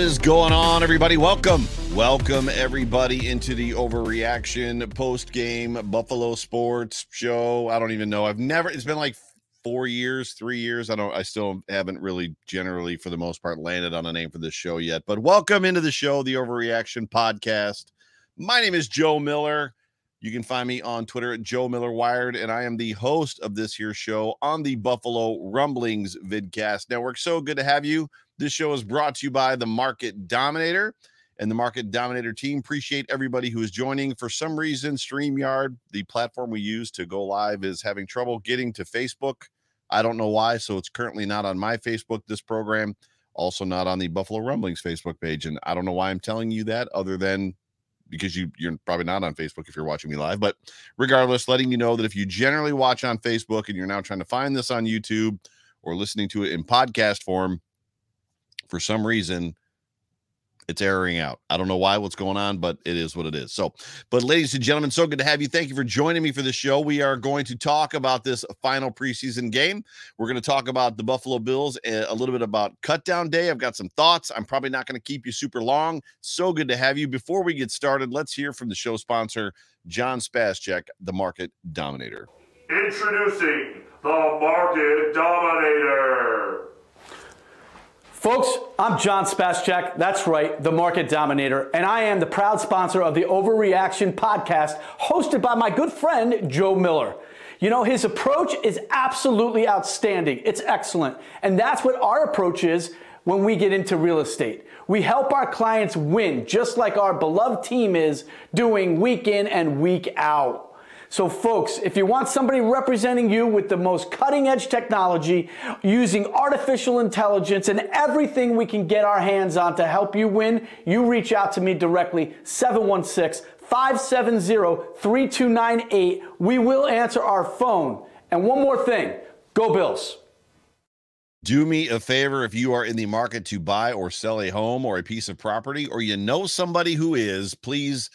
What is going on, everybody? Welcome. Welcome, everybody, into the overreaction post game Buffalo Sports show. I don't even know. I've never, it's been like four years, three years. I don't, I still haven't really generally, for the most part, landed on a name for this show yet. But welcome into the show, the Overreaction Podcast. My name is Joe Miller. You can find me on Twitter at Joe Miller Wired, and I am the host of this here show on the Buffalo Rumblings Vidcast Network. So good to have you. This show is brought to you by the Market Dominator and the Market Dominator team. Appreciate everybody who is joining. For some reason, StreamYard, the platform we use to go live, is having trouble getting to Facebook. I don't know why. So it's currently not on my Facebook, this program, also not on the Buffalo Rumblings Facebook page. And I don't know why I'm telling you that other than because you you're probably not on Facebook if you're watching me live. But regardless, letting you know that if you generally watch on Facebook and you're now trying to find this on YouTube or listening to it in podcast form, for some reason it's airing out. I don't know why, what's going on, but it is what it is. So, but ladies and gentlemen, so good to have you. Thank you for joining me for the show. We are going to talk about this final preseason game. We're going to talk about the Buffalo Bills, eh, a little bit about cut down day. I've got some thoughts. I'm probably not going to keep you super long. So good to have you. Before we get started, let's hear from the show sponsor, John Spascheck, the market dominator. Introducing the Market Dominator. Folks, I'm John Spascheck. That's right, the market dominator. And I am the proud sponsor of the Overreaction podcast, hosted by my good friend, Joe Miller. You know, his approach is absolutely outstanding. It's excellent. And that's what our approach is when we get into real estate. We help our clients win, just like our beloved team is doing week in and week out. So, folks, if you want somebody representing you with the most cutting edge technology, using artificial intelligence and everything we can get our hands on to help you win, you reach out to me directly, 716 570 3298. We will answer our phone. And one more thing go Bills. Do me a favor if you are in the market to buy or sell a home or a piece of property, or you know somebody who is, please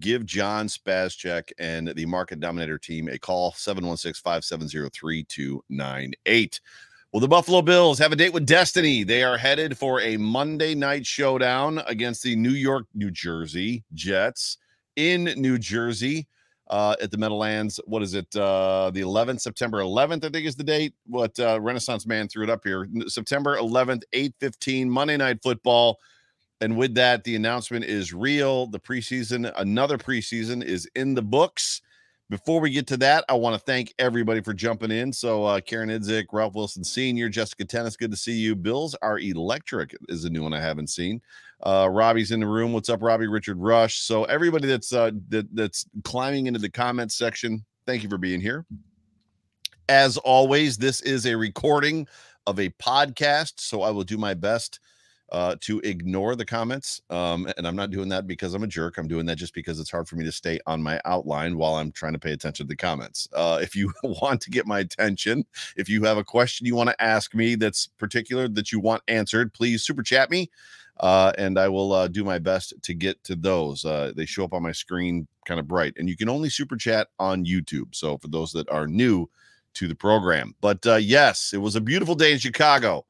give John Spascheck and the Market Dominator team a call 716 570 3298. Well, the Buffalo Bills have a date with destiny. They are headed for a Monday night showdown against the New York, New Jersey Jets in New Jersey uh, at the Meadowlands. What is it? Uh, the 11th, September 11th, I think is the date. What uh, Renaissance Man threw it up here. September 11th, 8:15, Monday Night Football. And with that, the announcement is real. The preseason, another preseason is in the books. Before we get to that, I want to thank everybody for jumping in. So, uh, Karen Idzik, Ralph Wilson Sr., Jessica Tennis, good to see you. Bills are electric is a new one I haven't seen. Uh, Robbie's in the room. What's up, Robbie? Richard Rush. So, everybody that's uh, that, that's climbing into the comments section, thank you for being here. As always, this is a recording of a podcast, so I will do my best uh, to ignore the comments. Um, and I'm not doing that because I'm a jerk. I'm doing that just because it's hard for me to stay on my outline while I'm trying to pay attention to the comments. Uh, if you want to get my attention, if you have a question you want to ask me that's particular that you want answered, please super chat me. Uh, and I will uh, do my best to get to those. Uh, they show up on my screen kind of bright, and you can only super chat on YouTube. So for those that are new to the program, but uh, yes, it was a beautiful day in Chicago.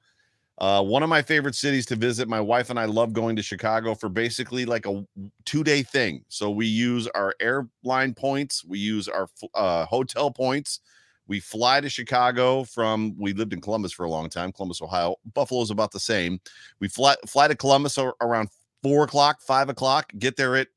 Uh, one of my favorite cities to visit. My wife and I love going to Chicago for basically like a two day thing. So we use our airline points, we use our uh, hotel points. We fly to Chicago from. We lived in Columbus for a long time, Columbus, Ohio. Buffalo's about the same. We fly fly to Columbus around four o'clock, five o'clock. Get there at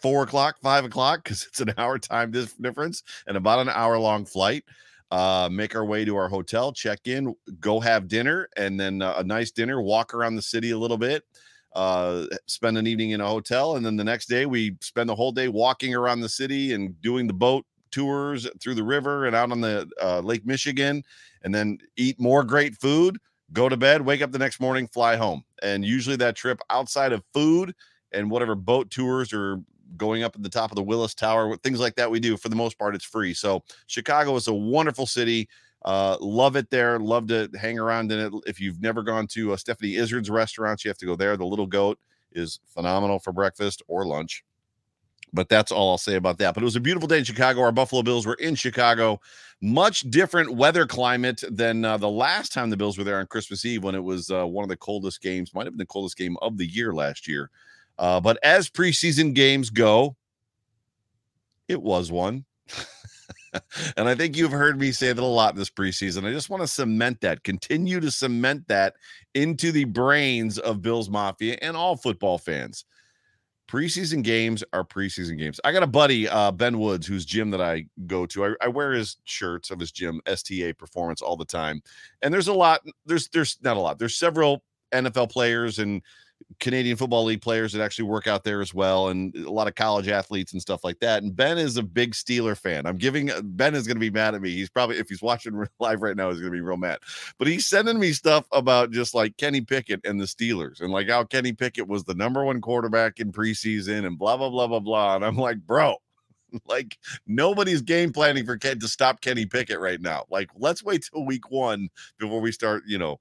four o'clock, five o'clock because it's an hour time difference and about an hour long flight uh, make our way to our hotel, check in, go have dinner, and then uh, a nice dinner, walk around the city a little bit, uh, spend an evening in a hotel. And then the next day, we spend the whole day walking around the city and doing the boat tours through the river and out on the uh, Lake Michigan, and then eat more great food, go to bed, wake up the next morning, fly home. And usually that trip outside of food and whatever boat tours or going up at the top of the Willis Tower, things like that we do. For the most part, it's free. So Chicago is a wonderful city. Uh, love it there. Love to hang around in it. If you've never gone to a uh, Stephanie Izard's restaurants, you have to go there. The Little Goat is phenomenal for breakfast or lunch. But that's all I'll say about that. But it was a beautiful day in Chicago. Our Buffalo Bills were in Chicago. Much different weather climate than uh, the last time the Bills were there on Christmas Eve when it was uh, one of the coldest games, might have been the coldest game of the year last year. Uh, but as preseason games go, it was one. and I think you've heard me say that a lot this preseason. I just want to cement that, continue to cement that into the brains of Bills Mafia and all football fans. Preseason games are preseason games. I got a buddy, uh, Ben Woods, whose gym that I go to. I, I wear his shirts of his gym, STA Performance, all the time. And there's a lot. There's there's not a lot. There's several NFL players and Canadian Football League players that actually work out there as well, and a lot of college athletes and stuff like that. And Ben is a big Steeler fan. I'm giving Ben is going to be mad at me. He's probably if he's watching live right now, he's going to be real mad. But he's sending me stuff about just like Kenny Pickett and the Steelers, and like how Kenny Pickett was the number one quarterback in preseason, and blah blah blah blah blah. And I'm like, bro, like nobody's game planning for Ken to stop Kenny Pickett right now. Like, let's wait till week one before we start, you know,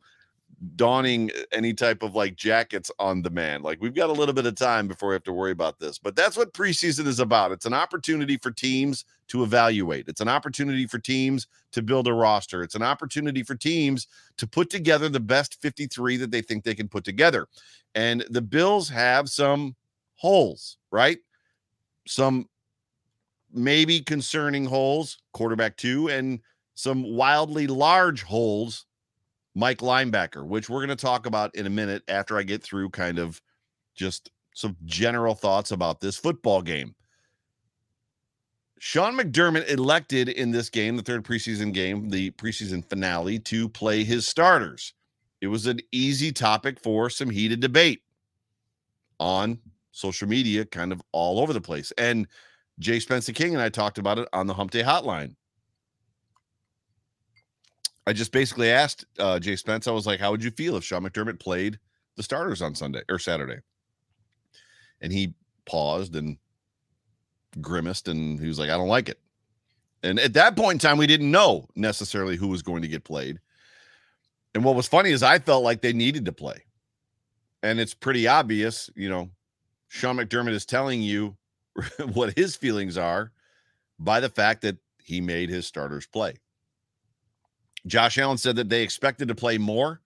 donning any type of like jackets on demand. Like we've got a little bit of time before we have to worry about this. But that's what preseason is about. It's an opportunity for teams to evaluate. It's an opportunity for teams to build a roster. It's an opportunity for teams to put together the best 53 that they think they can put together. And the Bills have some holes, right? Some maybe concerning holes, quarterback 2 and some wildly large holes Mike linebacker, which we're going to talk about in a minute after I get through kind of just some general thoughts about this football game. Sean McDermott elected in this game, the third preseason game, the preseason finale, to play his starters. It was an easy topic for some heated debate on social media, kind of all over the place. And Jay Spencer King and I talked about it on the Hump Day Hotline. I just basically asked uh, Jay Spence, I was like, how would you feel if Sean McDermott played the starters on Sunday or Saturday? And he paused and grimaced and he was like, I don't like it. And at that point in time, we didn't know necessarily who was going to get played. And what was funny is I felt like they needed to play. And it's pretty obvious, you know, Sean McDermott is telling you what his feelings are by the fact that he made his starters play. Josh Allen said that they expected to play more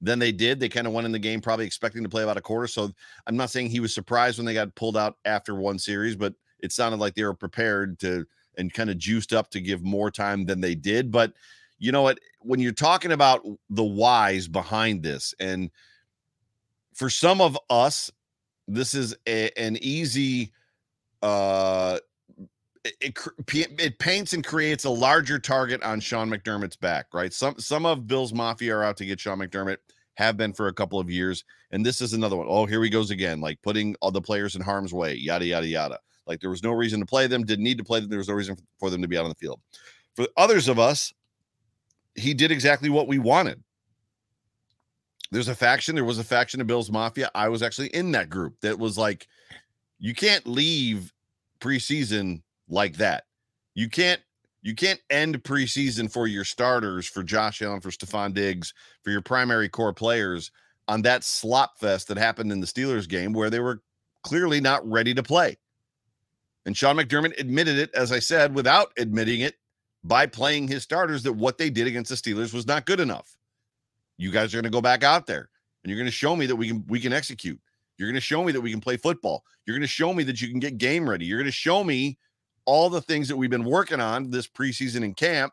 than they did. They kind of went in the game probably expecting to play about a quarter. So I'm not saying he was surprised when they got pulled out after one series, but it sounded like they were prepared to and kind of juiced up to give more time than they did. But you know what? When you're talking about the whys behind this, and for some of us, this is a, an easy uh it, it paints and creates a larger target on Sean McDermott's back, right? Some some of Bills Mafia are out to get Sean McDermott, have been for a couple of years, and this is another one. Oh, here he goes again, like putting all the players in harm's way, yada yada yada. Like there was no reason to play them, didn't need to play them. There was no reason for them to be out on the field. For others of us, he did exactly what we wanted. There's a faction. There was a faction of Bills Mafia. I was actually in that group that was like, you can't leave preseason like that. You can't you can't end preseason for your starters, for Josh Allen, for Stefon Diggs, for your primary core players on that slop fest that happened in the Steelers game where they were clearly not ready to play. And Sean McDermott admitted it, as I said, without admitting it by playing his starters, that what they did against the Steelers was not good enough. You guys are going to go back out there. and you're going to show me that we can we can execute. You're going to show me that we can play football. You're going to show me that you can get game ready. You're going to show me all the things that we've been working on this preseason in camp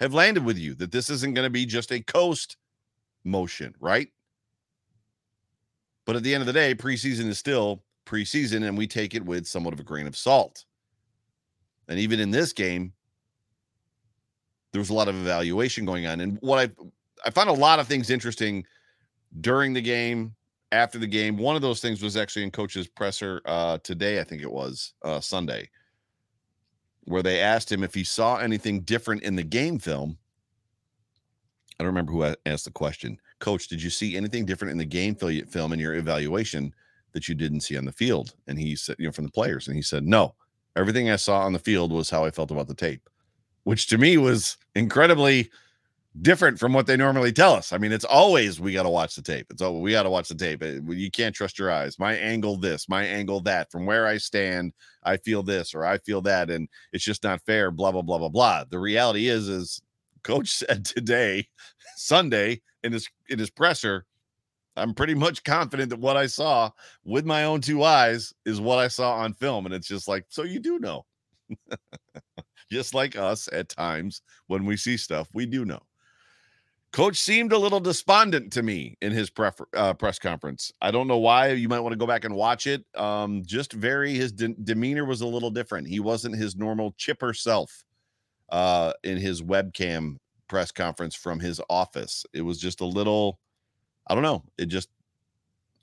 have landed with you. That this isn't going to be just a coast motion, right? But at the end of the day, preseason is still preseason, and we take it with somewhat of a grain of salt. And even in this game, there was a lot of evaluation going on. And what I I found a lot of things interesting during the game, after the game. One of those things was actually in coach's presser uh, today, I think it was uh, Sunday, where they asked him if he saw anything different in the game film. I don't remember who asked the question. Coach, did you see anything different in the game film in your evaluation that you didn't see on the field? And he said, you know, from the players. And he said, no, everything I saw on the field was how I felt about the tape, which to me was incredibly different from what they normally tell us. I mean, it's always we got to watch the tape. It's all we got to watch the tape. You can't trust your eyes. My angle, this, my angle, that. From where I stand, I feel this or I feel that, and it's just not fair. Blah blah blah blah blah. The reality is, is coach said today, Sunday in his in his presser. I'm pretty much confident that what I saw with my own two eyes is what I saw on film. And it's just like, so you do know. just like us at times when we see stuff, we do know. Coach seemed a little despondent to me in his pref- uh, press conference. I don't know why. You might want to go back and watch it. Um, just very his de- demeanor was a little different. He wasn't his normal chipper self uh, in his webcam press conference from his office. It was just a little. I don't know. It just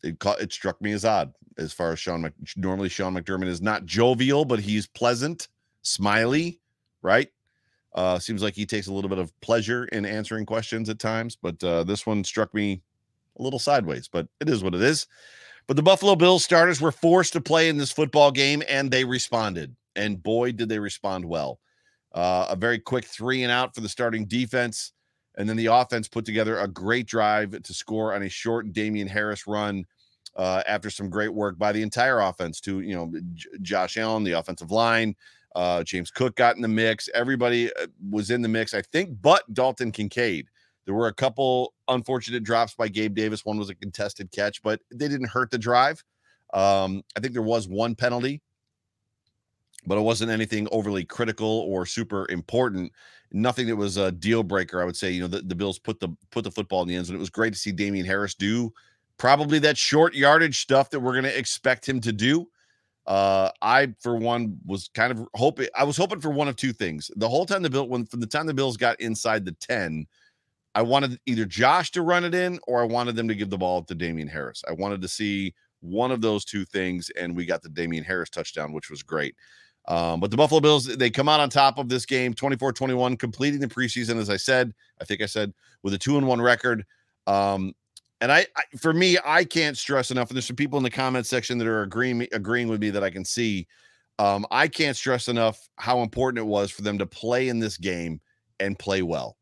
it caught, it struck me as odd as far as Sean. Mc, normally, Sean McDermott is not jovial, but he's pleasant, smiley, right? Uh, seems like he takes a little bit of pleasure in answering questions at times, but uh, this one struck me a little sideways, but it is what it is. But the Buffalo Bills starters were forced to play in this football game and they responded. And boy, did they respond well. Uh, a very quick three and out for the starting defense. And then the offense put together a great drive to score on a short Damien Harris run uh, after some great work by the entire offense to, you know, J- Josh Allen, the offensive line, uh, James Cook got in the mix. Everybody uh, was in the mix, I think, but Dalton Kincaid. There were a couple unfortunate drops by Gabe Davis. One was a contested catch, but they didn't hurt the drive. Um, I think there was one penalty, but it wasn't anything overly critical or super important. Nothing that was a deal breaker. I would say, you know, the, the Bills put the put the football in the end zone. It was great to see Damien Harris do probably that short yardage stuff that we're going to expect him to do. Uh, I for one was kind of hoping I was hoping for one of two things. The whole time the bill when from the time the Bills got inside the 10, I wanted either Josh to run it in or I wanted them to give the ball to Damien Harris. I wanted to see one of those two things, and we got the Damien Harris touchdown, which was great. Um, but the Buffalo Bills, they come out on top of this game 24 21, completing the preseason, as I said, I think I said, with a two and one record. Um, and I, I, for me, I can't stress enough. And there's some people in the comment section that are agreeing agreeing with me that I can see. Um, I can't stress enough how important it was for them to play in this game and play well.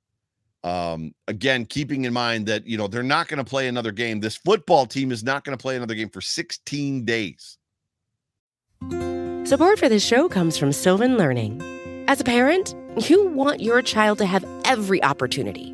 Um, again, keeping in mind that you know they're not going to play another game. This football team is not going to play another game for 16 days. Support for this show comes from Sylvan Learning. As a parent, you want your child to have every opportunity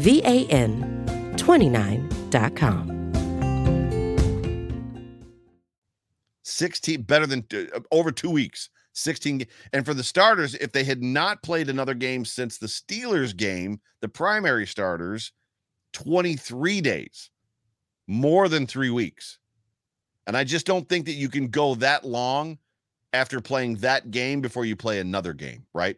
VAN29.com. 16 better than uh, over two weeks 16 and for the starters if they had not played another game since the steelers game the primary starters 23 days more than three weeks. And I just don't think that you can go that long after playing that game before you play another game, right?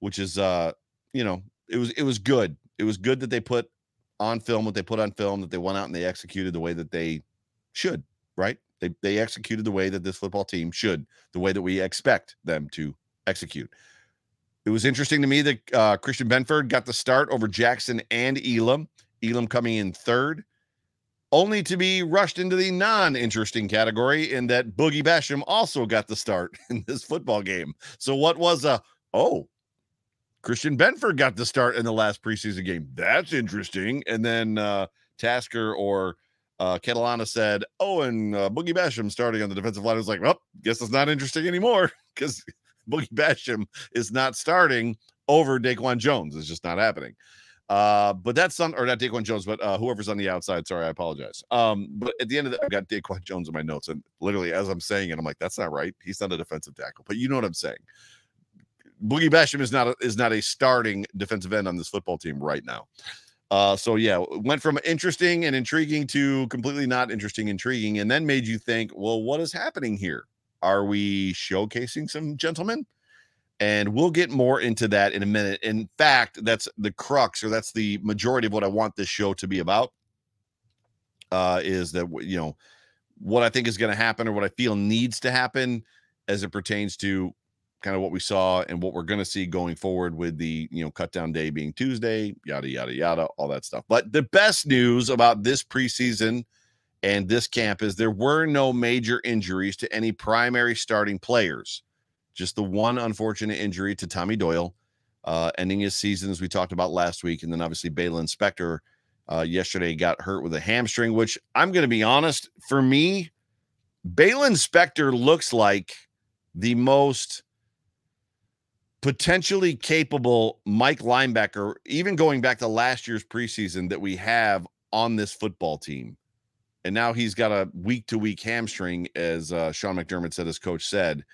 Which is uh, you know, it was it was good. It was good that they put on film what they put on film, that they went out and they executed the way that they should, right? They they executed the way that this football team should, the way that we expect them to execute. It was interesting to me that uh, Christian Benford got the start over Jackson and Elam. Elam coming in third, only to be rushed into the non-interesting category in that Boogie Basham also got the start in this football game. So what was a oh Christian Benford got the start in the last preseason game. That's interesting. And then uh, Tasker or uh, Catalana said, "Oh, and uh, Boogie Basham starting on the defensive line." I was like, "Well, guess it's not interesting anymore because Boogie Basham is not starting over Daquan Jones. It's just not happening." Uh, but that's some, or not Daquan Jones, but uh, whoever's on the outside. Sorry, I apologize. Um, but at the end of the, I've got Daquan Jones in my notes, and literally as I'm saying it, I'm like, "That's not right. He's not a defensive tackle." But you know what I'm saying. Boogie Basham is not a, is not a starting defensive end on this football team right now. Uh, so yeah, went from interesting and intriguing to completely not interesting, intriguing, and then made you think, well, what is happening here? Are we showcasing some gentlemen? And we'll get more into that in a minute. In fact, that's the crux, or that's the majority of what I want this show to be about. Uh, is that you know what I think is going to happen, or what I feel needs to happen as it pertains to kind of what we saw and what we're going to see going forward with the you know cut down day being Tuesday, yada yada yada, all that stuff. But the best news about this preseason and this camp is there were no major injuries to any primary starting players. Just the one unfortunate injury to Tommy Doyle, uh, ending his season as we talked about last week, and then obviously Baylon Spector uh, yesterday got hurt with a hamstring. Which I'm going to be honest, for me, Baylon Spector looks like the most potentially capable Mike linebacker, even going back to last year's preseason, that we have on this football team. And now he's got a week to week hamstring, as uh, Sean McDermott said, his coach said.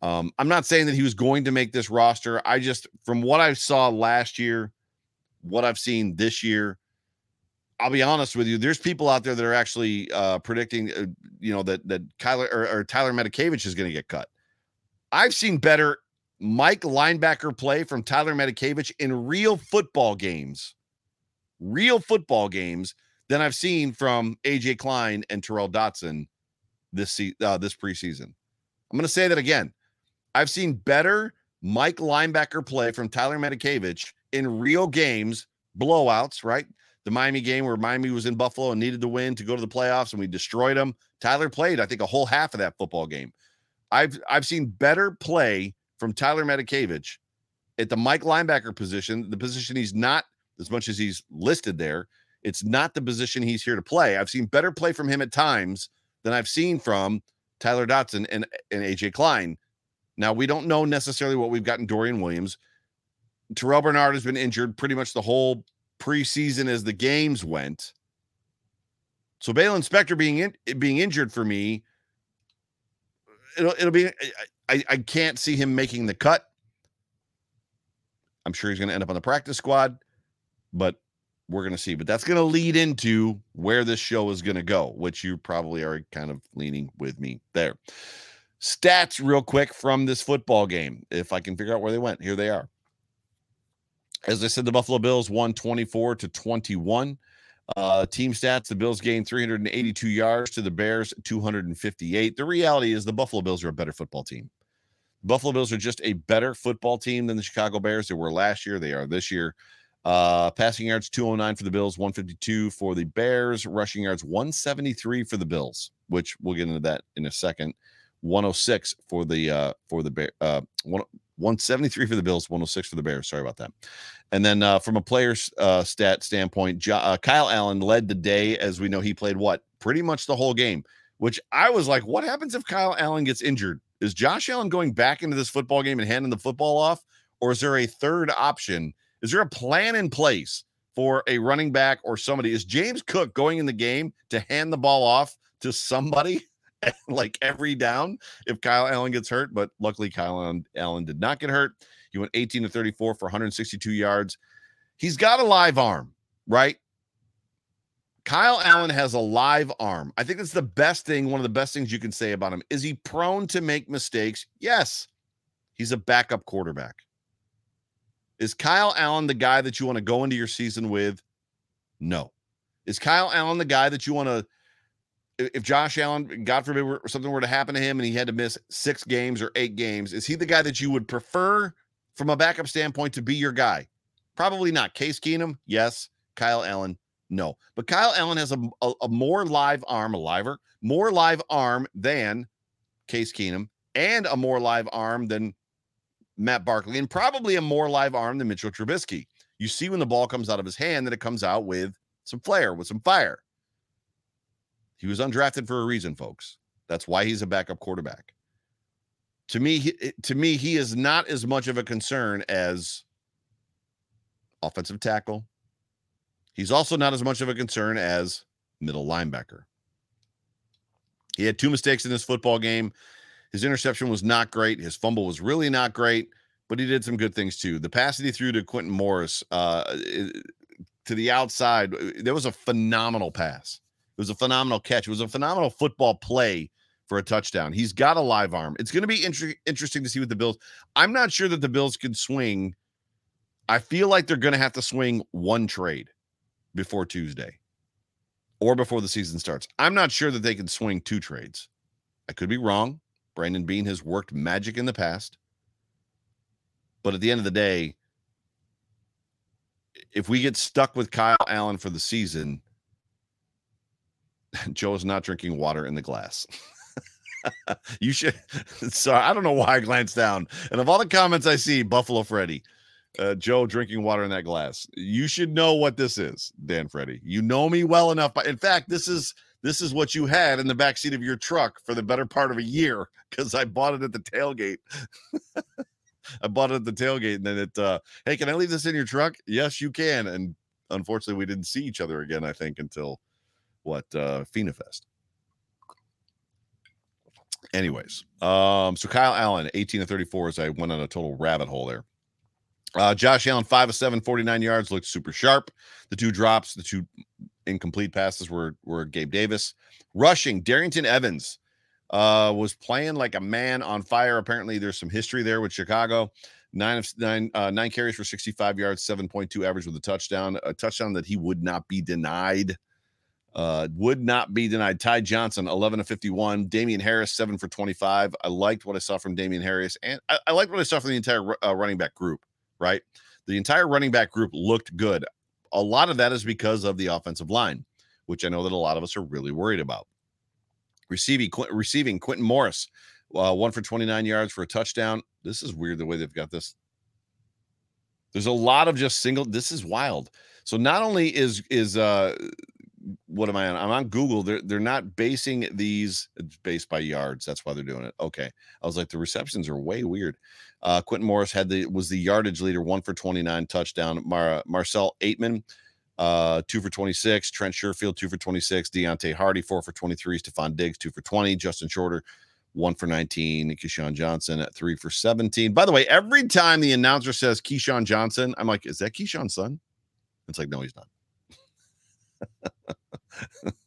Um, I'm not saying that he was going to make this roster. I just, from what I saw last year, what I've seen this year, I'll be honest with you. There's people out there that are actually uh, predicting, uh, you know, that that Kyler or, or Tyler Matakevich is going to get cut. I've seen better Mike linebacker play from Tyler Matakevich in real football games, real football games than I've seen from AJ Klein and Tyrel Dodson this se- uh, this preseason. I'm going to say that again. I've seen better Mike linebacker play from Tyler Matakevich in real games, blowouts, right? The Miami game where Miami was in Buffalo and needed to win to go to the playoffs and we destroyed them. Tyler played, I think, a whole half of that football game. I've I've seen better play from Tyler Matakevich at the Mike linebacker position, the position he's not as much as he's listed there. It's not the position he's here to play. I've seen better play from him at times than I've seen from Tyler Dodson and, and AJ Klein. Now, we don't know necessarily what we've gotten Dorian Williams. Terrel Bernard has been injured pretty much the whole preseason as the games went. So Baylon Spector being in, being injured for me, it'll it'll be I, I can't see him making the cut. I'm sure he's going to end up on the practice squad, but we're going to see. But that's going to lead into where this show is going to go, which you probably are kind of leaning with me there. Stats, real quick, from this football game. If I can figure out where they went, here they are. As I said, the Buffalo Bills won 24 to 21. Uh, team stats: the Bills gained 382 yards to the Bears 258. The reality is the Buffalo Bills are a better football team. Buffalo Bills are just a better football team than the Chicago Bears. They were last year. They are this year. Uh, passing yards 209 for the Bills, 152 for the Bears. Rushing yards 173 for the Bills, which we'll get into that in a second. 106 for the uh for the Bear uh one, 173 for the Bills, 106 for the Bears. Sorry about that. And then uh, from a player's uh, stat standpoint, jo- uh, Kyle Allen led the day. As we know, he played what pretty much the whole game. Which I was like, what happens if Kyle Allen gets injured? Is Josh Allen going back into this football game and handing the football off? Or is there a third option? Is there a plan in place for a running back or somebody? Is James Cook going in the game to hand the ball off to somebody like every down if Kyle Allen gets hurt? But luckily, Kyle Allen did not get hurt. He went 18 to 34 for 162 yards. He's got a live arm, right? Kyle Allen has a live arm. I think that's the best thing, one of the best things you can say about him. Is he prone to make mistakes? Yes. He's a backup quarterback. Is Kyle Allen the guy that you want to go into your season with? No. Is Kyle Allen the guy that you want to if Josh Allen, God forbid, something were to happen to him and he had to miss six games or eight games, is he the guy that you would prefer from a backup standpoint to be your guy? Probably not. Case Keenum, yes. Kyle Allen, no. But Kyle Allen has a, a, a more live arm, a liver, more live arm than Case Keenum, and a more live arm than Matt Barkley, and probably a more live arm than Mitchell Trubisky. You see when the ball comes out of his hand that it comes out with some flair, with some fire. He was undrafted for a reason, folks. That's why he's a backup quarterback. To me, he, eh, to me, he is not as much of a concern as offensive tackle, He's also not as much of a concern as middle linebacker. He had two mistakes in this football game. His interception was not great. His fumble was really not great, but he did some good things too. The pass that he threw to Quintin Morris uh, to the outside, uh, there was a phenomenal pass. It was a phenomenal catch. It was a phenomenal football play for a touchdown. He's got a live arm. It's going to be inter- interesting to see what the Bills. I'm not sure that the Bills can swing. I feel like they're going to have to swing one trade before Tuesday or before the season starts. I'm not sure that they can swing two trades. I could be wrong. Brandon Beane has worked magic in the past. But at the end of the day, if we get stuck with Kyle Allen for the season, Joe is not drinking water in the glass. you should. Sorry, I don't know why I glanced down. And of all the comments I see, Buffalo Freddy, uh, Joe drinking water in that glass. You should know what this is, Dan Freddy. You know me well enough. But in fact, this is this is what you had in the back seat of your truck for the better part of a year because I bought it at the tailgate. I bought it at the tailgate, and then it. Uh, hey, can I leave this in your truck? Yes, you can. And unfortunately, we didn't see each other again. I think until what uh, FINA Fest. Anyways, um, so Kyle Allen, 18 to 34, as I went on a total rabbit hole there. Uh, Josh Allen, five of seven, 49 yards, looked super sharp. The two drops, the two incomplete passes were were Gabe Davis. Rushing, Darrynton Evans uh, was playing like a man on fire. Apparently, there's some history there with Chicago. Nine of nine, uh, nine carries for 65 yards, 7.2 average with a touchdown, a touchdown that he would not be denied. Uh, would not be denied. Ty Johnson, 11 to 51. Damien Harris, 7 for 25. I liked what I saw from Damien Harris, and I, I liked what I saw from the entire uh, running back group right? The entire running back group looked good. A lot of that is because of the offensive line, which I know that a lot of us are really worried about. Receiving, receiving Quintin Morris, uh, one for 29 yards for a touchdown. This is weird the way they've got this. There's a lot of just single. This is wild. So not only is is uh what am I on? I'm on Google. They're they're not basing these based by yards. That's why they're doing it. Okay. I was like, the receptions are way weird. Uh Quintin Morris had the was the yardage leader, one for 29 touchdown. Mar- Marcel Ateman, uh, two for 26. Trent Sherfield, two for 26. Deonte Harty, four for 23. Stefon Diggs, two for 20. Justin Shorter, one for 19. KeeSean Johnson at three for 17. By the way, every time the announcer says KeeSean Johnson, I'm like, is that Keyshawn's son? It's like, no, he's not.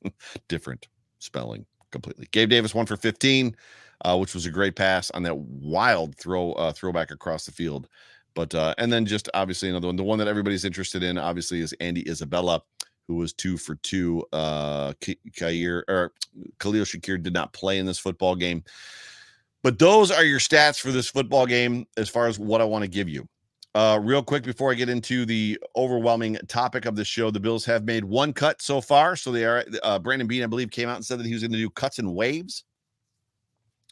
Different spelling completely. Gabe Davis one for 15, uh, which was a great pass on that wild throw uh, throwback across the field. But uh, and then just obviously another one. The one that everybody's interested in, obviously, is Andy Isabella, who was two for two. Uh, Kair or Khalil Shakir did not play in this football game. But those are your stats for this football game as far as what I want to give you. Uh, real quick before I get into the overwhelming topic of the show, the Bills have made one cut so far. So they are uh, Brandon Beane, I believe, came out and said that he was going to do cuts and waves.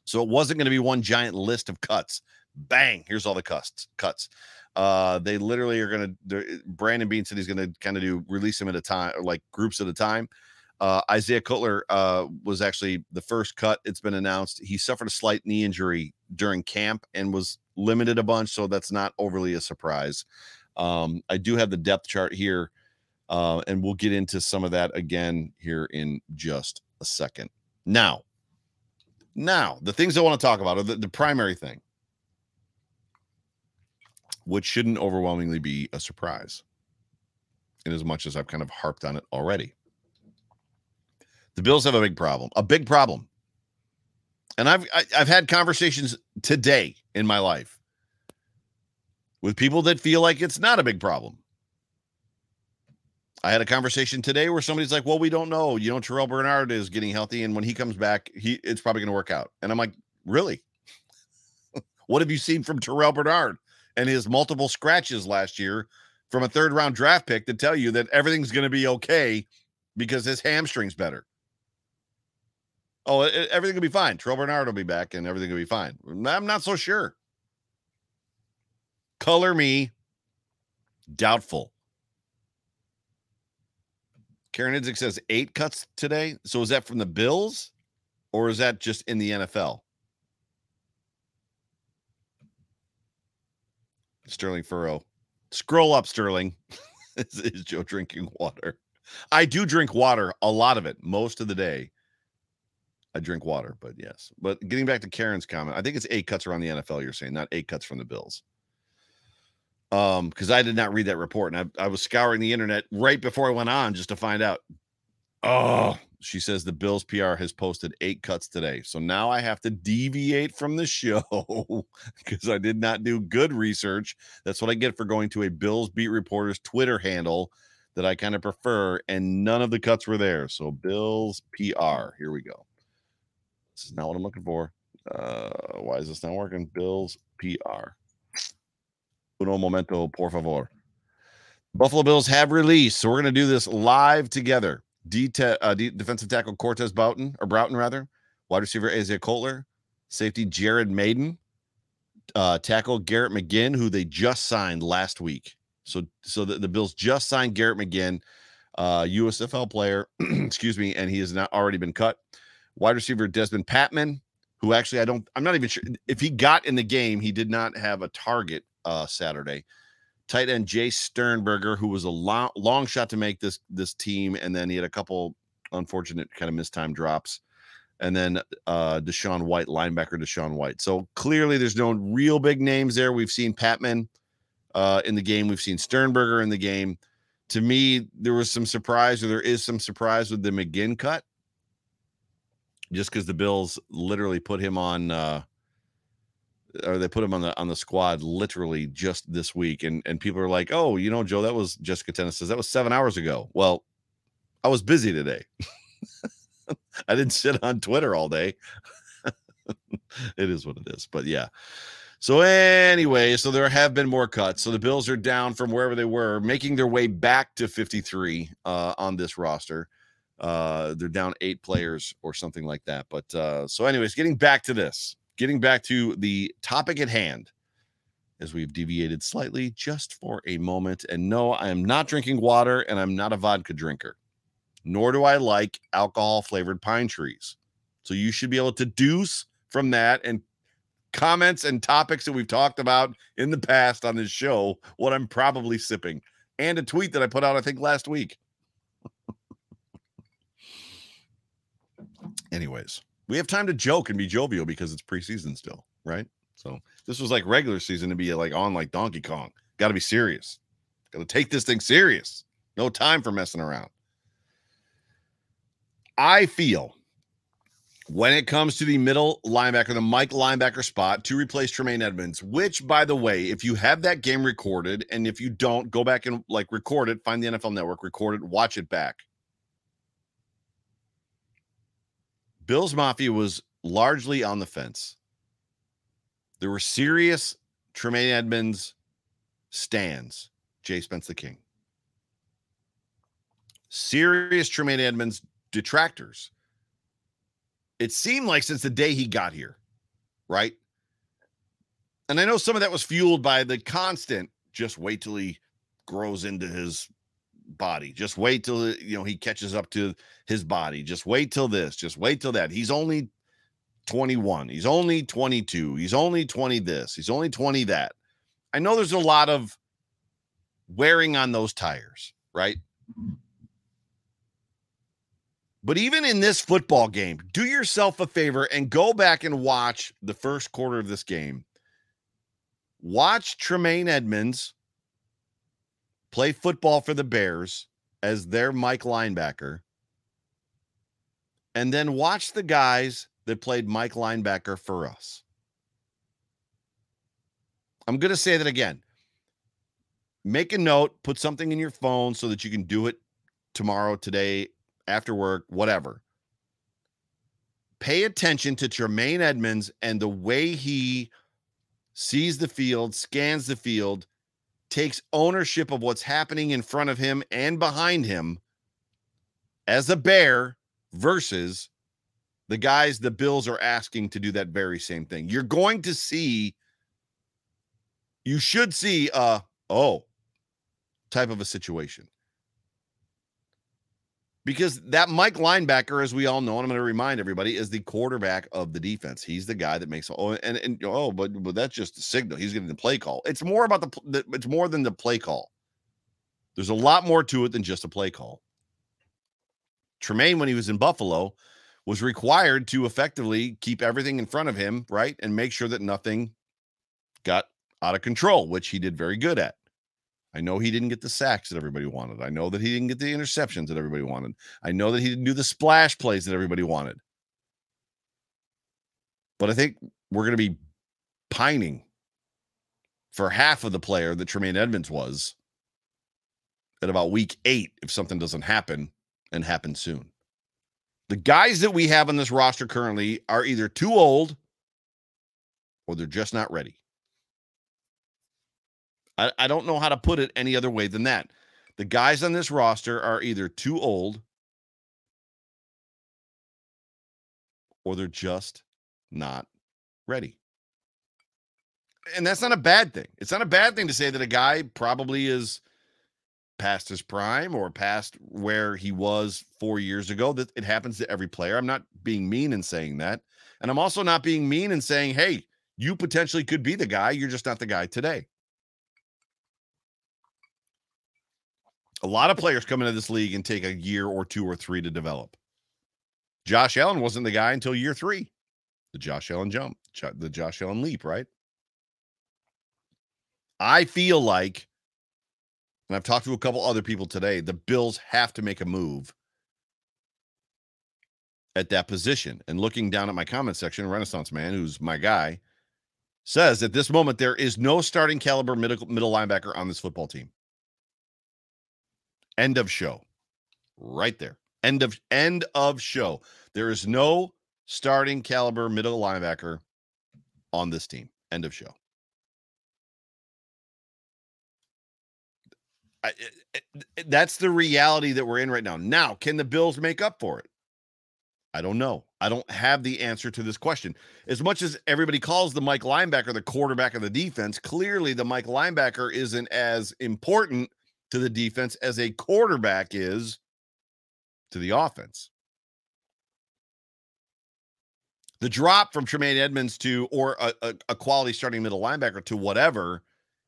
So it wasn't going to be one giant list of cuts. Bang! Here's all the cuts. Cuts. Uh, they literally are going to. Brandon Beane said he's going to kind of do release them at a time, like groups at a time. Uh, Isaiah Coulter uh, was actually the first cut. It's been announced. He suffered a slight knee injury during camp and was limited a bunch, so that's not overly a surprise. Um, I do have the depth chart here, uh, and we'll get into some of that again here in just a second. Now, now the things I want to talk about are the, the primary thing, which shouldn't overwhelmingly be a surprise, in as much as I've kind of harped on it already. The Bills have a big problem, a big problem. And I've I, have i have had conversations today in my life with people that feel like it's not a big problem. I had a conversation today where somebody's like, "Well, we don't know. You know, Terrel Bernard is getting healthy, and when he comes back, he it's probably going to work out." And I'm like, "Really? what have you seen from Terrel Bernard and his multiple scratches last year from a third round draft pick to tell you that everything's going to be okay because his hamstring's better?" Oh, it, everything will be fine. Terrel Bernard will be back, and everything will be fine. I'm not so sure. Color me doubtful. Karen Idzik says eight cuts today. So is that from the Bills or is that just in the NFL? Sterling Furrow. Scroll up, Sterling. is, is Joe drinking water? I do drink water, a lot of it, most of the day. I drink water, but yes. But getting back to Karen's comment, I think it's eight cuts around the NFL, you're saying, not eight cuts from the Bills um because i did not read that report and I, I was scouring the internet right before i went on just to find out. Oh she says the bills pr has posted eight cuts today. So now i have to deviate from the show because i did not do good research. That's what i get for going to a bills beat reporter's twitter handle that i kind of prefer and none of the cuts were there. So bills pr here we go. This is not what i'm looking for. Uh why is this not working? Bills pr Uno momento, por favor. Buffalo Bills have released, so we're going to do this live together. D- uh, D- defensive tackle Cortez Boughton, or Broughton rather, wide receiver Isaiah Coulter, safety Jared Mayden, uh, tackle Garrett McGhin, who they just signed last week. So, so the, the Bills just signed Garrett McGhin, uh, USFL player, excuse me, and he has not already been cut. Wide receiver Dezmon Patmon, who actually I don't, I'm not even sure if he got in the game. He did not have a target uh, Saturday. Tight end Jay Sternberger, who was a long, long shot to make this this team, and then he had a couple unfortunate kind of mistime drops. And then uh DaShaun White, linebacker DaShaun White. So clearly there's no real big names there. We've seen Patmon uh in the game, we've seen Sternberger in the game. To me, there was some surprise, or there is some surprise with the McGhin cut. Just because the Bills literally put him on uh or they put him on the on the squad literally just this week and and people are like oh you know joe that was jessica tennis says that was seven hours ago. Well i was busy today. I didn't sit on twitter all day. It is what it is but yeah. So anyway so there have been more cuts. So the bills are down from wherever they were making their way back to 53 uh, on this roster. Uh, they're down eight players or something like that but uh, so anyways getting back to this getting back to the topic at hand, as we've deviated slightly just for a moment. And no, I am not drinking water and I'm not a vodka drinker, nor do I like alcohol flavored pine trees. So you should be able to deduce from that and comments and topics that we've talked about in the past on this show what I'm probably sipping and a tweet that I put out, I think, last week. Anyways, we have time to joke and be jovial because it's preseason still, right? So this was like regular season to be like on like Donkey Kong. Got to be serious. Got to take this thing serious. No time for messing around. I feel when it comes to the middle linebacker, the Mike linebacker spot to replace Tremaine Edmunds, which, by the way, if you have that game recorded, and if you don't, go back and like record it, find the NFL network, record it, watch it back. Bills Mafia was largely on the fence. There were serious Tremaine Edmunds stands, Jay Spence the King. Serious Tremaine Edmunds detractors. It seemed like since the day he got here, right? And I know some of that was fueled by the constant just wait till he grows into his body. Just wait till you know he catches up to his body. Just wait till this. Just wait till that. He's only 21. He's only 22. He's only 20 this. He's only 20 that. I know there's a lot of wearing on those tires, right? But even in this football game, do yourself a favor and go back and watch the first quarter of this game. Watch Tremaine Edmunds play football for the Bears as their Mike linebacker. and then watch the guys that played Mike linebacker for us. I'm going to say that again. Make a note, put something in your phone so that you can do it tomorrow, today, after work, whatever. Pay attention to Tremaine Edmunds and the way he sees the field, scans the field, takes ownership of what's happening in front of him and behind him as a bear versus the guys the Bills are asking to do that very same thing. You're going to see, you should see a, oh, type of a situation. Because that Mike linebacker, as we all know, and I'm going to remind everybody, is the quarterback of the defense. He's the guy that makes oh and and oh, but but that's just a signal. He's getting the play call. It's more about the, it's more than the play call. There's a lot more to it than just a play call. Tremaine, when he was in Buffalo, was required to effectively keep everything in front of him, right? And make sure that nothing got out of control, which he did very good at. I know he didn't get the sacks that everybody wanted. I know that he didn't get the interceptions that everybody wanted. I know that he didn't do the splash plays that everybody wanted. But I think we're going to be pining for half of the player that Tremaine Edmunds was at about week eight if something doesn't happen and happen soon. The guys that we have on this roster currently are either too old or they're just not ready. I, I don't know how to put it any other way than that. The guys on this roster are either too old or they're just not ready. And that's not a bad thing. It's not a bad thing to say that a guy probably is past his prime or past where he was four years ago. That it happens to every player. I'm not being mean in saying that. And I'm also not being mean in saying, hey, you potentially could be the guy. You're just not the guy today. A lot of players come into this league and take a year or two or three to develop. Josh Allen wasn't the guy until year three. The Josh Allen jump, the Josh Allen leap, right? I feel like, and I've talked to a couple other people today, the Bills have to make a move at that position. And looking down at my comment section, Renaissance Man, who's my guy, says at this moment there is no starting caliber middle, middle linebacker on this football team. End of show. Right there. End of end of show. There is no starting caliber middle linebacker on this team. End of show. I, it, it, that's the reality that we're in right now. Now, can the Bills make up for it? I don't know. I don't have the answer to this question. As much as everybody calls the Mike linebacker the quarterback of the defense, clearly the Mike linebacker isn't as important to the defense as a quarterback is to the offense. The drop from Tremaine Edmunds to or a, a, a, quality starting middle linebacker to whatever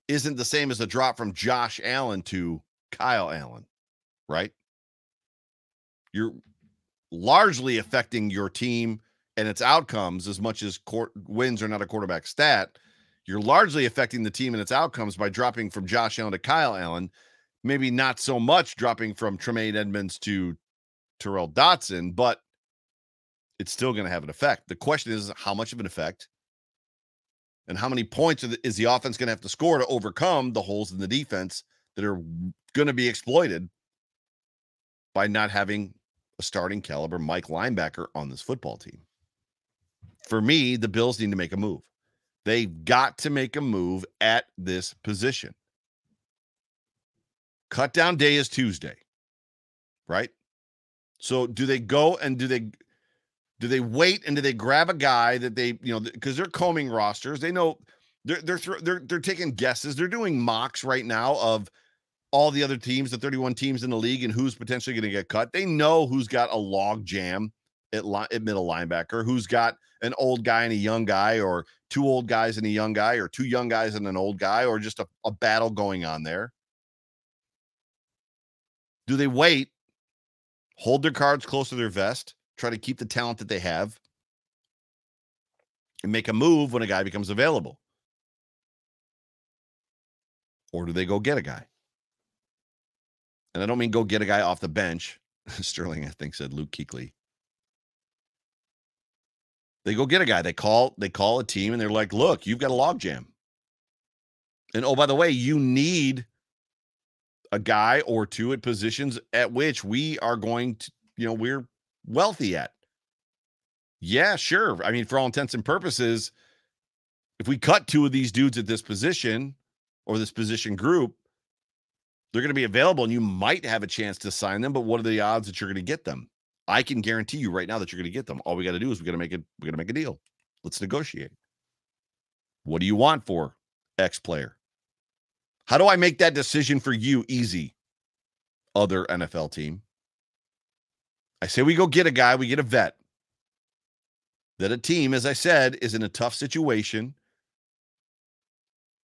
isn't the same as the drop from Josh Allen to Kyle Allen, right? You're largely affecting your team and its outcomes as much as court wins are not a quarterback stat. You're largely affecting the team and its outcomes by dropping from Josh Allen to Kyle Allen maybe not so much dropping from Tremaine Edmunds to Tyrel Dodson, but it's still going to have an effect. The question is how much of an effect and how many points is the offense going to have to score to overcome the holes in the defense that are going to be exploited by not having a starting caliber Mike linebacker on this football team. For me, the Bills need to make a move. They've got to make a move at this position. Cut down day is Tuesday, right? So do they go and do they do they wait and do they grab a guy that they you know because they're combing rosters? They know they're they're they're they're taking guesses. They're doing mocks right now of all the other teams, the 31 teams in the league, and who's potentially going to get cut. They know who's got a log jam at, li- at middle linebacker, who's got an old guy and a young guy, or two old guys and a young guy, or two young guys and an old guy, or just a, a battle going on there. Do they wait, hold their cards close to their vest, try to keep the talent that they have, and make a move when a guy becomes available? Or do they go get a guy? And I don't mean go get a guy off the bench. Sterling, I think, said Luke Kuechly. They go get a guy. They call they call a team and they're like, "Look, you've got a logjam." And oh, by the way, you need a guy or two at positions at which we are going to, you know, we're wealthy at. Yeah, sure. I mean, for all intents and purposes, if we cut two of these dudes at this position or this position group, they're going to be available and you might have a chance to sign them. But what are the odds that you're going to get them? I can guarantee you right now that you're going to get them. All we got to do is we got to make it. We got to make a deal. Let's negotiate. What do you want for X player? How do I make that decision for you easy? Other NFL team. I say we go get a guy, we get a vet. That a team, as I said, is in a tough situation.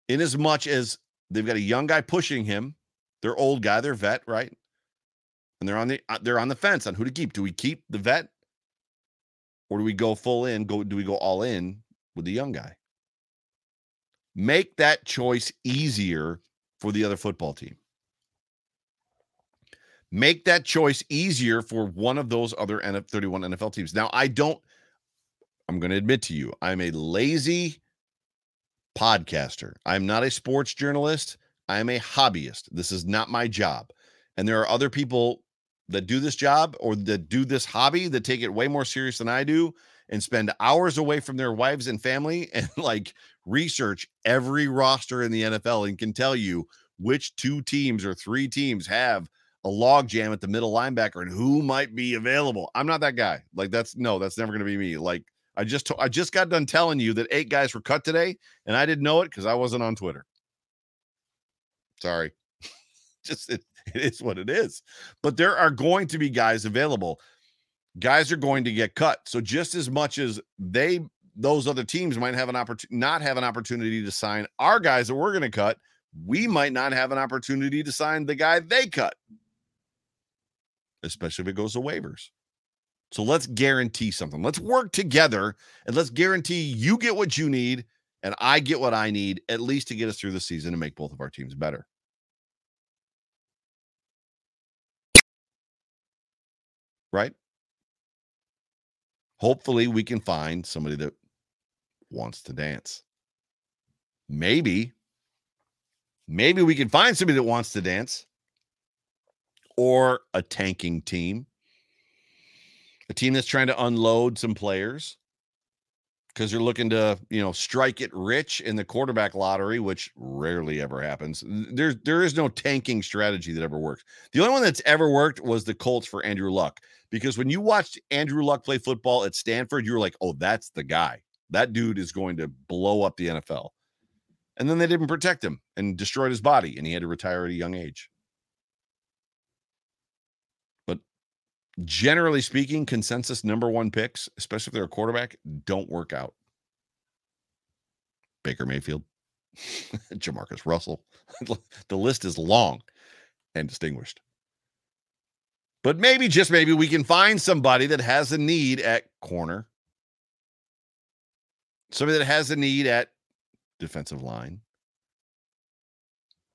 In as much as they've got a young guy pushing him, their old guy, their vet, right? And they're on the uh, they're on the fence on who to keep. Do we keep the vet, or do we go full in? Go do we go all in with the young guy? Make that choice easier for the other football team. Make that choice easier for one of those other 31 NFL teams. Now, I don't, I'm going to admit to you, I'm a lazy podcaster. I'm not a sports journalist. I'm a hobbyist. This is not my job. And there are other people that do this job or that do this hobby that take it way more serious than I do and spend hours away from their wives and family and like research every roster in the NFL and can tell you which two teams or three teams have a log jam at the middle linebacker and who might be available. I'm not that guy. Like that's no, that's never going to be me. Like I just I just got done telling you that eight guys were cut today and I didn't know it cuz I wasn't on Twitter. Sorry. just it, it is what it is. But there are going to be guys available. Guys are going to get cut. So just as much as they those other teams might have an opportunity not have an opportunity to sign our guys that we're going to cut, we might not have an opportunity to sign the guy they cut. Especially if it goes to waivers. So let's guarantee something. Let's work together and let's guarantee you get what you need and I get what I need, at least to get us through the season and make both of our teams better. Right? Hopefully, we can find somebody that wants to dance. Maybe, maybe we can find somebody that wants to dance or a tanking team, a team that's trying to unload some players because you're looking to, you know, strike it rich in the quarterback lottery, which rarely ever happens. There's there is no tanking strategy that ever works. The only one that's ever worked was the Colts for Andrew Luck. Because when you watched Andrew Luck play football at Stanford, you were like, oh, that's the guy. That dude is going to blow up the NFL. And then they didn't protect him and destroyed his body, and he had to retire at a young age. But generally speaking, consensus number one picks, especially if they're a quarterback, don't work out. Baker Mayfield, Jamarcus Russell. the list is long and distinguished. But maybe, just maybe, we can find somebody that has a need at corner, somebody that has a need at defensive line,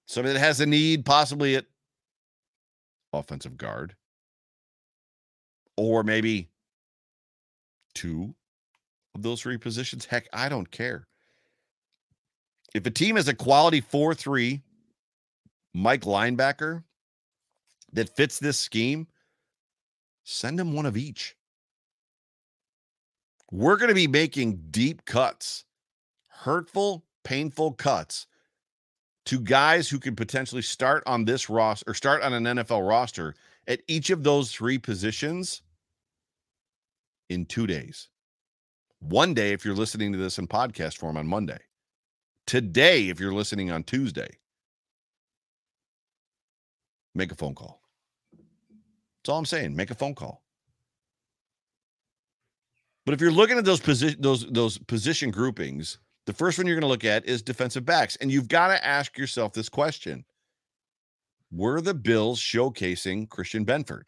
somebody that has a need possibly at offensive guard, or maybe two of those three positions. Heck, I don't care. If a team has a quality 4 3 Mike linebacker that fits this scheme, send them one of each. We're going to be making deep cuts, hurtful, painful cuts to guys who could potentially start on this roster or start on an NFL roster at each of those three positions in two days. One day, if you're listening to this in podcast form on Monday. Today, if you're listening on Tuesday, make a phone call. That's all I'm saying. Make a phone call. But if you're looking at those position those those position groupings, the first one you're going to look at is defensive backs, and you've got to ask yourself this question: Were the Bills showcasing Christian Benford?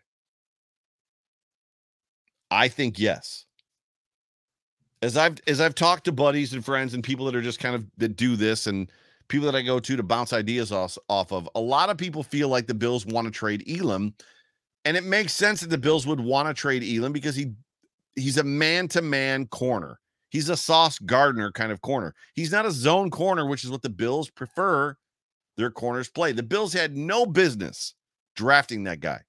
I think yes. As I've as I've talked to buddies and friends and people that are just kind of that do this and people that I go to to bounce ideas off, off of, a lot of people feel like the Bills want to trade Elam and it makes sense that the Bills would want to trade Elam because he he's a man-to-man corner. He's a Sauce Gardner kind of corner. He's not a zone corner, which is what the Bills prefer their corners play. The Bills had no business drafting that guy.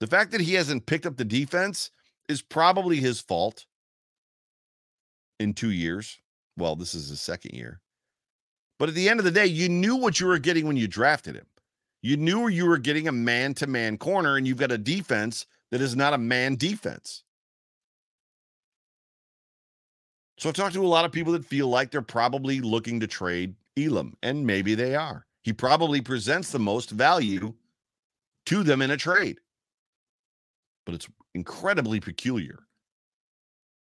The fact that he hasn't picked up the defense is probably his fault in two years. Well, this is his second year. But at the end of the day, you knew what you were getting when you drafted him. You knew you were getting a man to man corner, and you've got a defense that is not a man defense. So I've talked to a lot of people that feel like they're probably looking to trade Elam, and maybe they are. He probably presents the most value to them in a trade. But it's incredibly peculiar.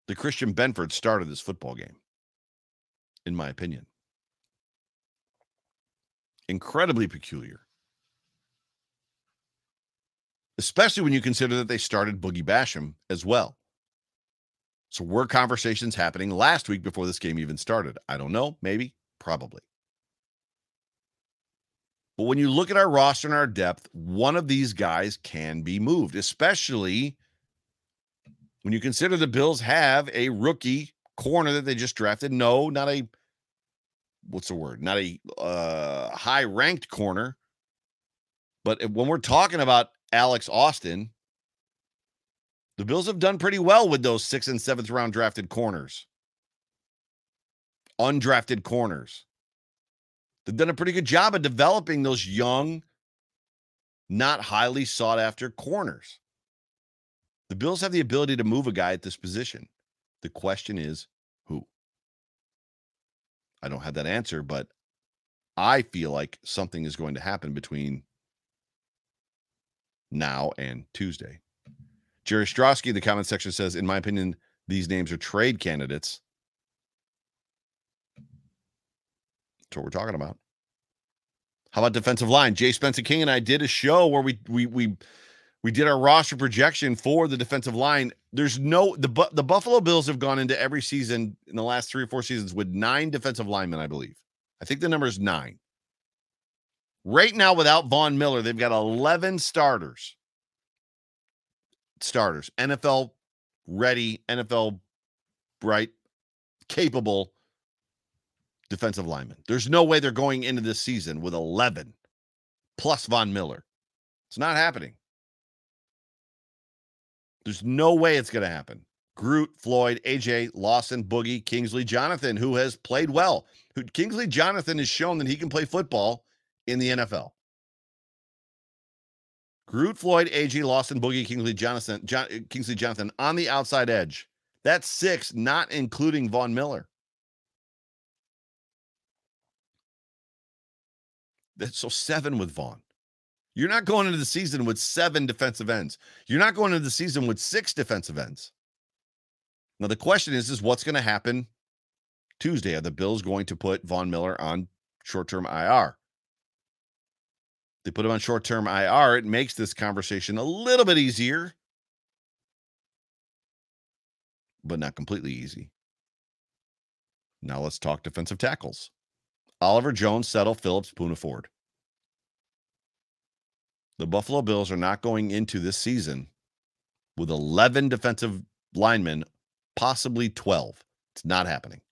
The Christian Benford started this football game, in my opinion. Incredibly peculiar. Especially when you consider that they started Boogie Basham as well. So were conversations happening last week before this game even started? I don't know. Maybe, probably. But when you look at our roster and our depth, one of these guys can be moved, especially when you consider the Bills have a rookie corner that they just drafted. No, not a what's the word? Not a uh, high ranked corner. But when we're talking about Alex Austin, the Bills have done pretty well with those sixth and seventh round drafted corners, undrafted corners. They've done a pretty good job of developing those young, not highly sought after corners. The Bills have the ability to move a guy at this position. The question is who? I don't have that answer, but I feel like something is going to happen between now and Tuesday. Jerry Strosky the comment section says, in my opinion, these names are trade candidates. That's what we're talking about. How about defensive line? Jay Spencer King and I did a show where we we we we did our roster projection for the defensive line. There's no the the Buffalo Bills have gone into every season in the last three or four seasons with nine defensive linemen, I believe. I think the number is nine. Right now, without Von Miller, they've got 11 starters starters, NFL ready, NFL bright, capable defensive linemen. There's no way they're going into this season with 11 plus Von Miller. It's not happening. There's no way it's going to happen. Groot, Floyd, AJ, Lawson, Boogie, Kingsley, Jonathan, who has played well. Who Kingsley Jonathan has shown that he can play football in the NFL. Groot, Floyd, AG, Lawson, Boogie, Kingsley, Jonathan, John, uh, Kingsley, Jonathan on the outside edge. That's six, not including Von Miller. That's so seven with Von. You're not going into the season with seven defensive ends. You're not going into the season with six defensive ends. Now the question is, is what's going to happen Tuesday? Are the Bills going to put Von Miller on short-term IR? They put him on short term IR. It makes this conversation a little bit easier, but not completely easy. Now let's talk defensive tackles. Oliver Jones, Settle, Phillips, Poona Ford. The Buffalo Bills are not going into this season with 11 defensive linemen, possibly 12. It's not happening.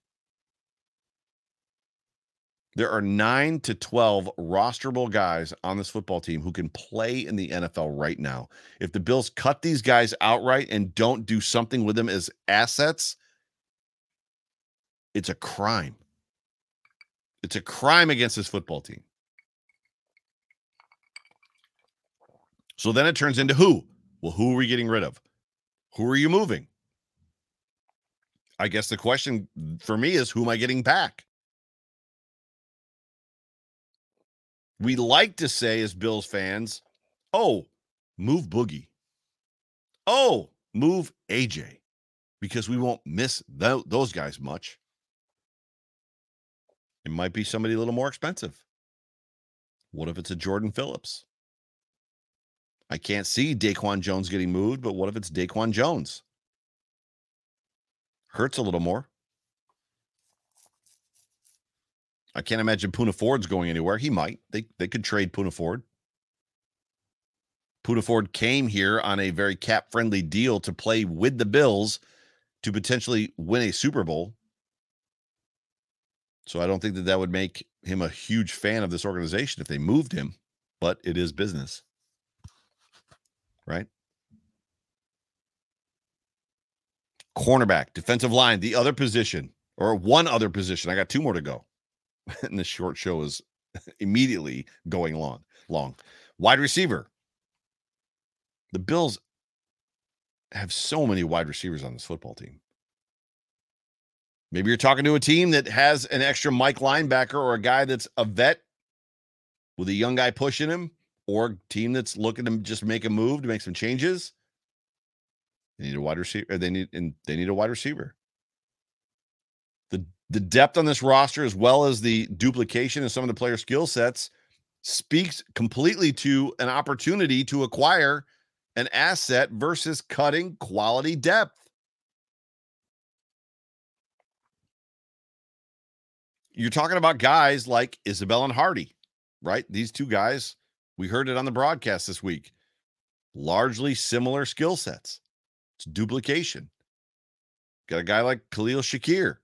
There are nine to 12 rosterable guys on this football team who can play in the NFL right now. If the Bills cut these guys outright and don't do something with them as assets, it's a crime. It's a crime against this football team. So then it turns into who? Well, who are we getting rid of? Who are you moving? I guess the question for me is who am I getting back? We like to say as Bills fans, oh, move Boogie. Oh, move AJ because we won't miss th- those guys much. It might be somebody a little more expensive. What if it's a Jordan Phillips? I can't see DaQuan Jones getting moved, but what if it's DaQuan Jones? Hurts a little more. I can't imagine Poona Ford's going anywhere. He might. They they could trade Poona Ford. Poona Ford came here on a very cap friendly deal to play with the Bills to potentially win a Super Bowl. So I don't think that that would make him a huge fan of this organization if they moved him, but it is business. Right? Cornerback, defensive line, the other position, or one other position. I got two more to go. and this short show is immediately going long. Long. Wide receiver. The Bills have so many wide receivers on this football team. Maybe you're talking to a team that has an extra Mike linebacker or a guy that's a vet with a young guy pushing him, or a team that's looking to just make a move to make some changes. They need a wide receiver. They need and they need a wide receiver. The depth on this roster, as well as the duplication of some of the player skill sets, speaks completely to an opportunity to acquire an asset versus cutting quality depth. You're talking about guys like Isabel and Harty, right? These two guys, we heard it on the broadcast this week. Largely similar skill sets. It's duplication. Got a guy like Khalil Shakir.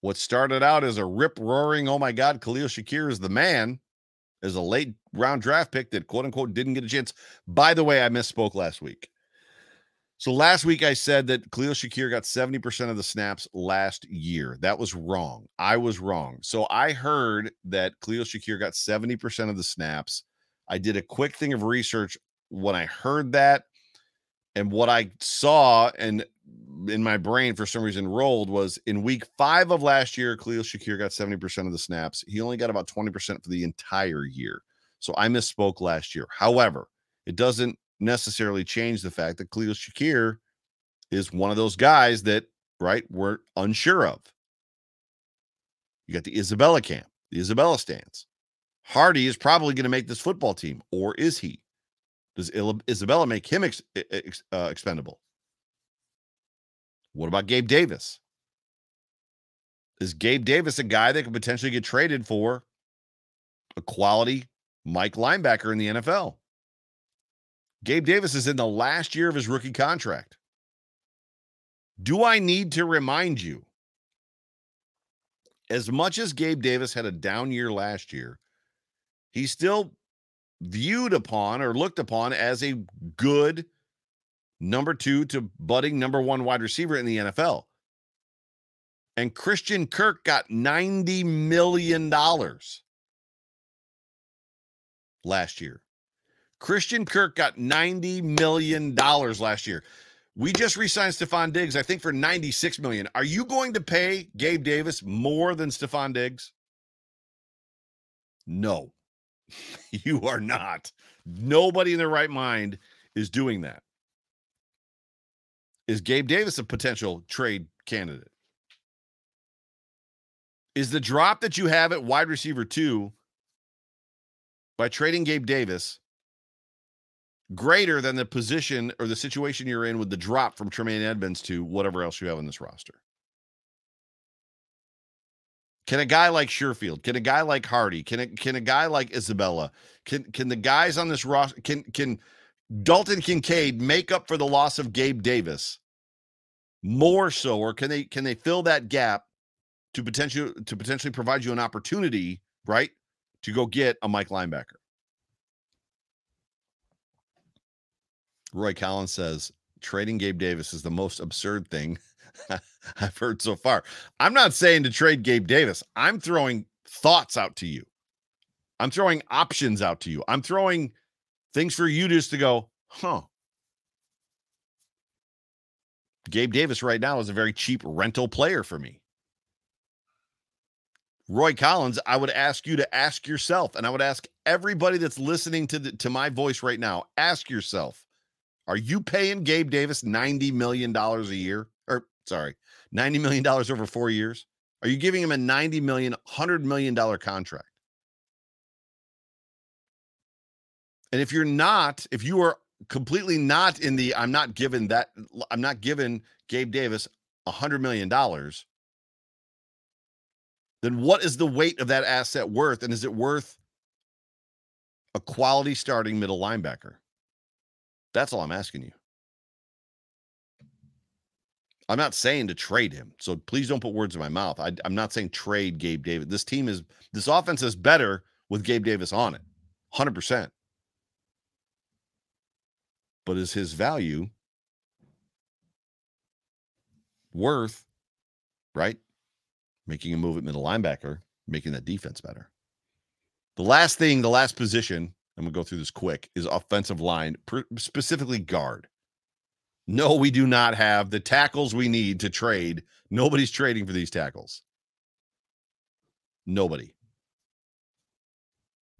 What started out as a rip roaring, oh my God, Khalil Shakir is the man, is a late round draft pick that quote unquote didn't get a chance. By the way, I misspoke last week. So last week I said that Khalil Shakir got 70% of the snaps last year. That was wrong. I was wrong. So I heard that Khalil Shakir got 70% of the snaps. I did a quick thing of research when I heard that. And what I saw and in my brain for some reason rolled was in week five of last year, Khalil Shakir got 70% of the snaps. He only got about 20% for the entire year. So I misspoke last year. However, it doesn't necessarily change the fact that Khalil Shakir is one of those guys that, right, we're unsure of. You got the Isabella camp, the Isabella stands. Harty is probably going to make this football team, or is he? Does Isabella make him ex- ex- uh, expendable? What about Gabe Davis? Is Gabe Davis a guy that could potentially get traded for a quality Mike linebacker in the NFL? Gabe Davis is in the last year of his rookie contract. Do I need to remind you? As much as Gabe Davis had a down year last year, he's still viewed upon or looked upon as a good number two to budding number one wide receiver in the NFL. And Christian Kirk got $90 million last year. Christian Kirk got $90 million last year. We just re-signed Stefon Diggs, I think, for 96 million. Are you going to pay Gabe Davis more than Stefon Diggs? No, you are not. Nobody in their right mind is doing that. Is Gabe Davis a potential trade candidate? Is the drop that you have at wide receiver two by trading Gabe Davis greater than the position or the situation you're in with the drop from Tremaine Edmunds to whatever else you have in this roster? Can a guy like Sherfield, can a guy like Harty, can a, can a guy like Isabella, can can the guys on this roster can can Dalton Kincaid make up for the loss of Gabe Davis more so, or can they can they fill that gap to potentially to potentially provide you an opportunity, right, to go get a Mike linebacker? Roy Collins says trading Gabe Davis is the most absurd thing I've heard so far. I'm not saying to trade Gabe Davis. I'm throwing thoughts out to you. I'm throwing options out to you. I'm throwing things for you just to go, huh? Gabe Davis right now is a very cheap rental player for me. Roy Collins, I would ask you to ask yourself, and I would ask everybody that's listening to the, to my voice right now, ask yourself, are you paying Gabe Davis $90 million a year? Or sorry, $90 million over four years? Are you giving him a $90 million, $100 million contract? And if you're not, if you are completely not in the I'm not giving that I'm not giving Gabe Davis a hundred million dollars, then what is the weight of that asset worth? And is it worth a quality starting middle linebacker? That's all I'm asking you. I'm not saying to trade him. So please don't put words in my mouth. I, am not saying trade Gabe Davis. This team is, this offense is better with Gabe Davis on it, 100%. But is his value worth, right? Making a move at middle linebacker, making that defense better. The last thing, the last position, I'm going to go through this quick, is offensive line, specifically guard. No, we do not have the tackles we need to trade. Nobody's trading for these tackles. Nobody.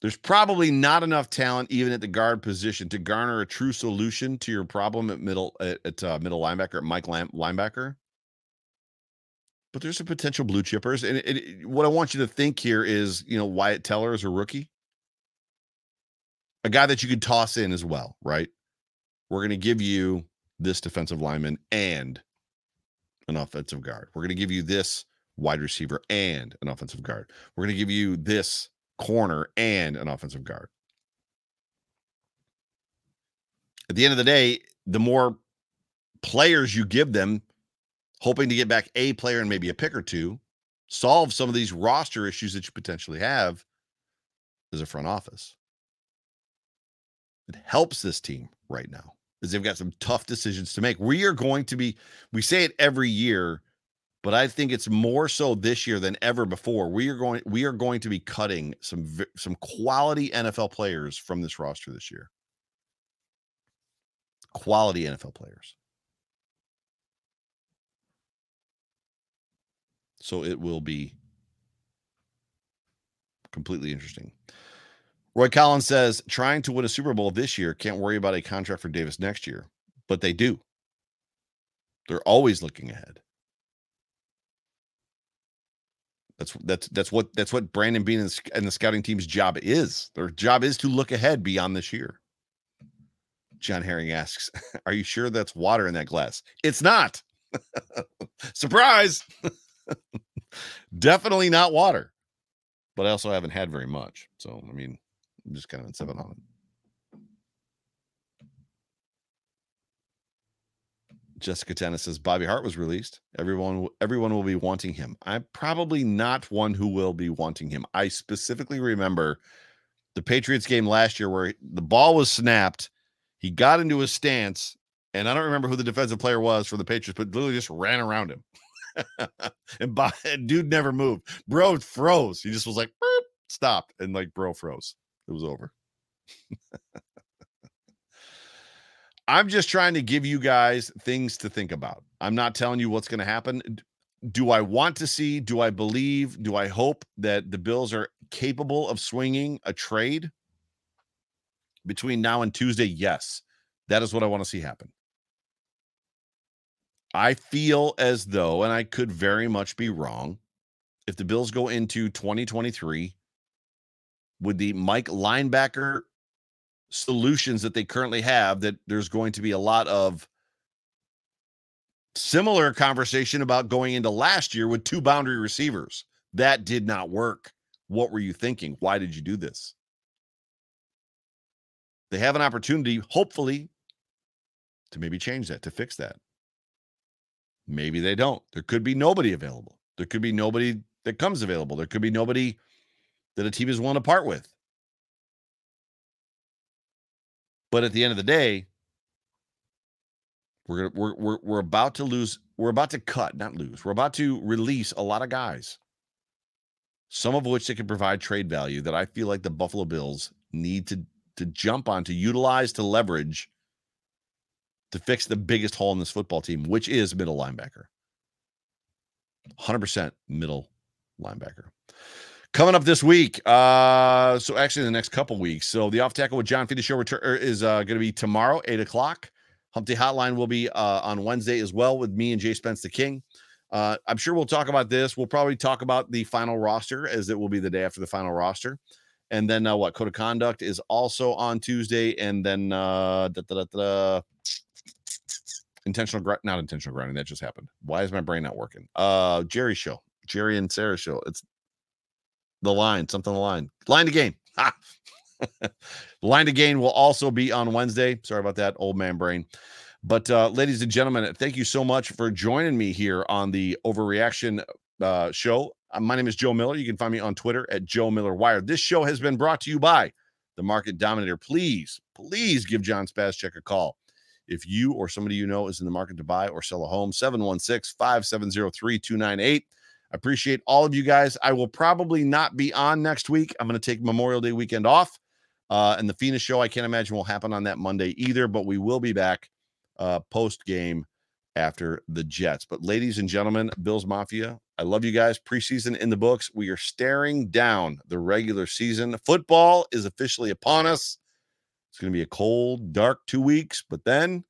There's probably not enough talent even at the guard position to garner a true solution to your problem at middle at, at uh, middle linebacker at Mike Lam- linebacker. But there's some potential blue chippers, and it, it, what I want you to think here is, you know, Wyatt Teller is a rookie a guy that you could toss in as well, right? We're going to give you this defensive lineman and an offensive guard. We're going to give you this wide receiver and an offensive guard. We're going to give you this corner and an offensive guard. At the end of the day, the more players you give them, hoping to get back a player and maybe a pick or two, solve some of these roster issues that you potentially have as a front office. It helps this team right now because they've got some tough decisions to make. We are going to be, we say it every year, but I think it's more so this year than ever before. We are going, we are going to be cutting some some quality NFL players from this roster this year. Quality NFL players. So it will be completely interesting. Roy Collins says, trying to win a Super Bowl this year can't worry about a contract for Davis next year, but they do. They're always looking ahead. That's that's that's what that's what Brandon Beane and, and the scouting team's job is. Their job is to look ahead beyond this year. John Herring asks, "Are you sure that's water in that glass?" It's not. Surprise. Definitely not water. But I also haven't had very much. So, I mean, I'm just kind of in seven on it. Jessica Tennis says Bobby Hart was released. Everyone, everyone will be wanting him. I'm probably not one who will be wanting him. I specifically remember the Patriots game last year where the ball was snapped. He got into his stance, and I don't remember who the defensive player was for the Patriots, but literally just ran around him. and, by, dude never moved. Bro froze. He just was like, stopped, and like bro froze. It was over. I'm just trying to give you guys things to think about. I'm not telling you what's going to happen. Do I want to see? Do I believe? Do I hope that the Bills are capable of swinging a trade between now and Tuesday? Yes. That is what I want to see happen. I feel as though, and I could very much be wrong, if the Bills go into 2023 with the Mike linebacker solutions that they currently have, that there's going to be a lot of similar conversation about going into last year with two boundary receivers. That did not work. What were you thinking? Why did you do this? They have an opportunity, hopefully, to maybe change that, to fix that. Maybe they don't. There could be nobody available. There could be nobody that comes available. There could be nobody that a team is willing to part with. But at the end of the day, we're we're we're we're about to lose. We're about to cut, not lose. We're about to release a lot of guys. Some of which they can provide trade value that I feel like the Buffalo Bills need to to jump on to utilize to leverage to fix the biggest hole in this football team, which is middle linebacker. 100% middle linebacker. Coming up this week, uh, so actually the next couple weeks. So the off tackle with John Feeney show return er, is uh, going to be tomorrow, eight o'clock. Humpty Hotline will be uh, on Wednesday as well with me and Jay Spence the King. Uh, I'm sure we'll talk about this. We'll probably talk about the final roster as it will be the day after the final roster. And then uh, what? Code of Conduct is also on Tuesday. And then uh, intentional, gr- not intentional grinding. That just happened. Why is my brain not working? Uh, Jerry show, Jerry and Sarah show. It's the line, something the line, line to gain. Line to gain will also be on Wednesday. Sorry about that, old man brain. But uh, ladies and gentlemen, thank you so much for joining me here on the Overreaction uh, show. Uh, my name is Joe Miller. You can find me on Twitter at Joe Miller Wire. This show has been brought to you by the Market Dominator. Please, please give John Spascheck a call. If you or somebody you know is in the market to buy or sell a home, 716 570 3298. I appreciate all of you guys. I will probably not be on next week. I'm going to take Memorial Day weekend off. Uh, and the Phoenix show, I can't imagine will happen on that Monday either, but we will be back uh, post game after the Jets. But, ladies and gentlemen, Bills Mafia, I love you guys. Preseason in the books. We are staring down the regular season. Football is officially upon us. It's going to be a cold, dark two weeks, but then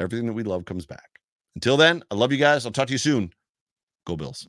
everything that we love comes back. Until then, I love you guys. I'll talk to you soon. Go Bills.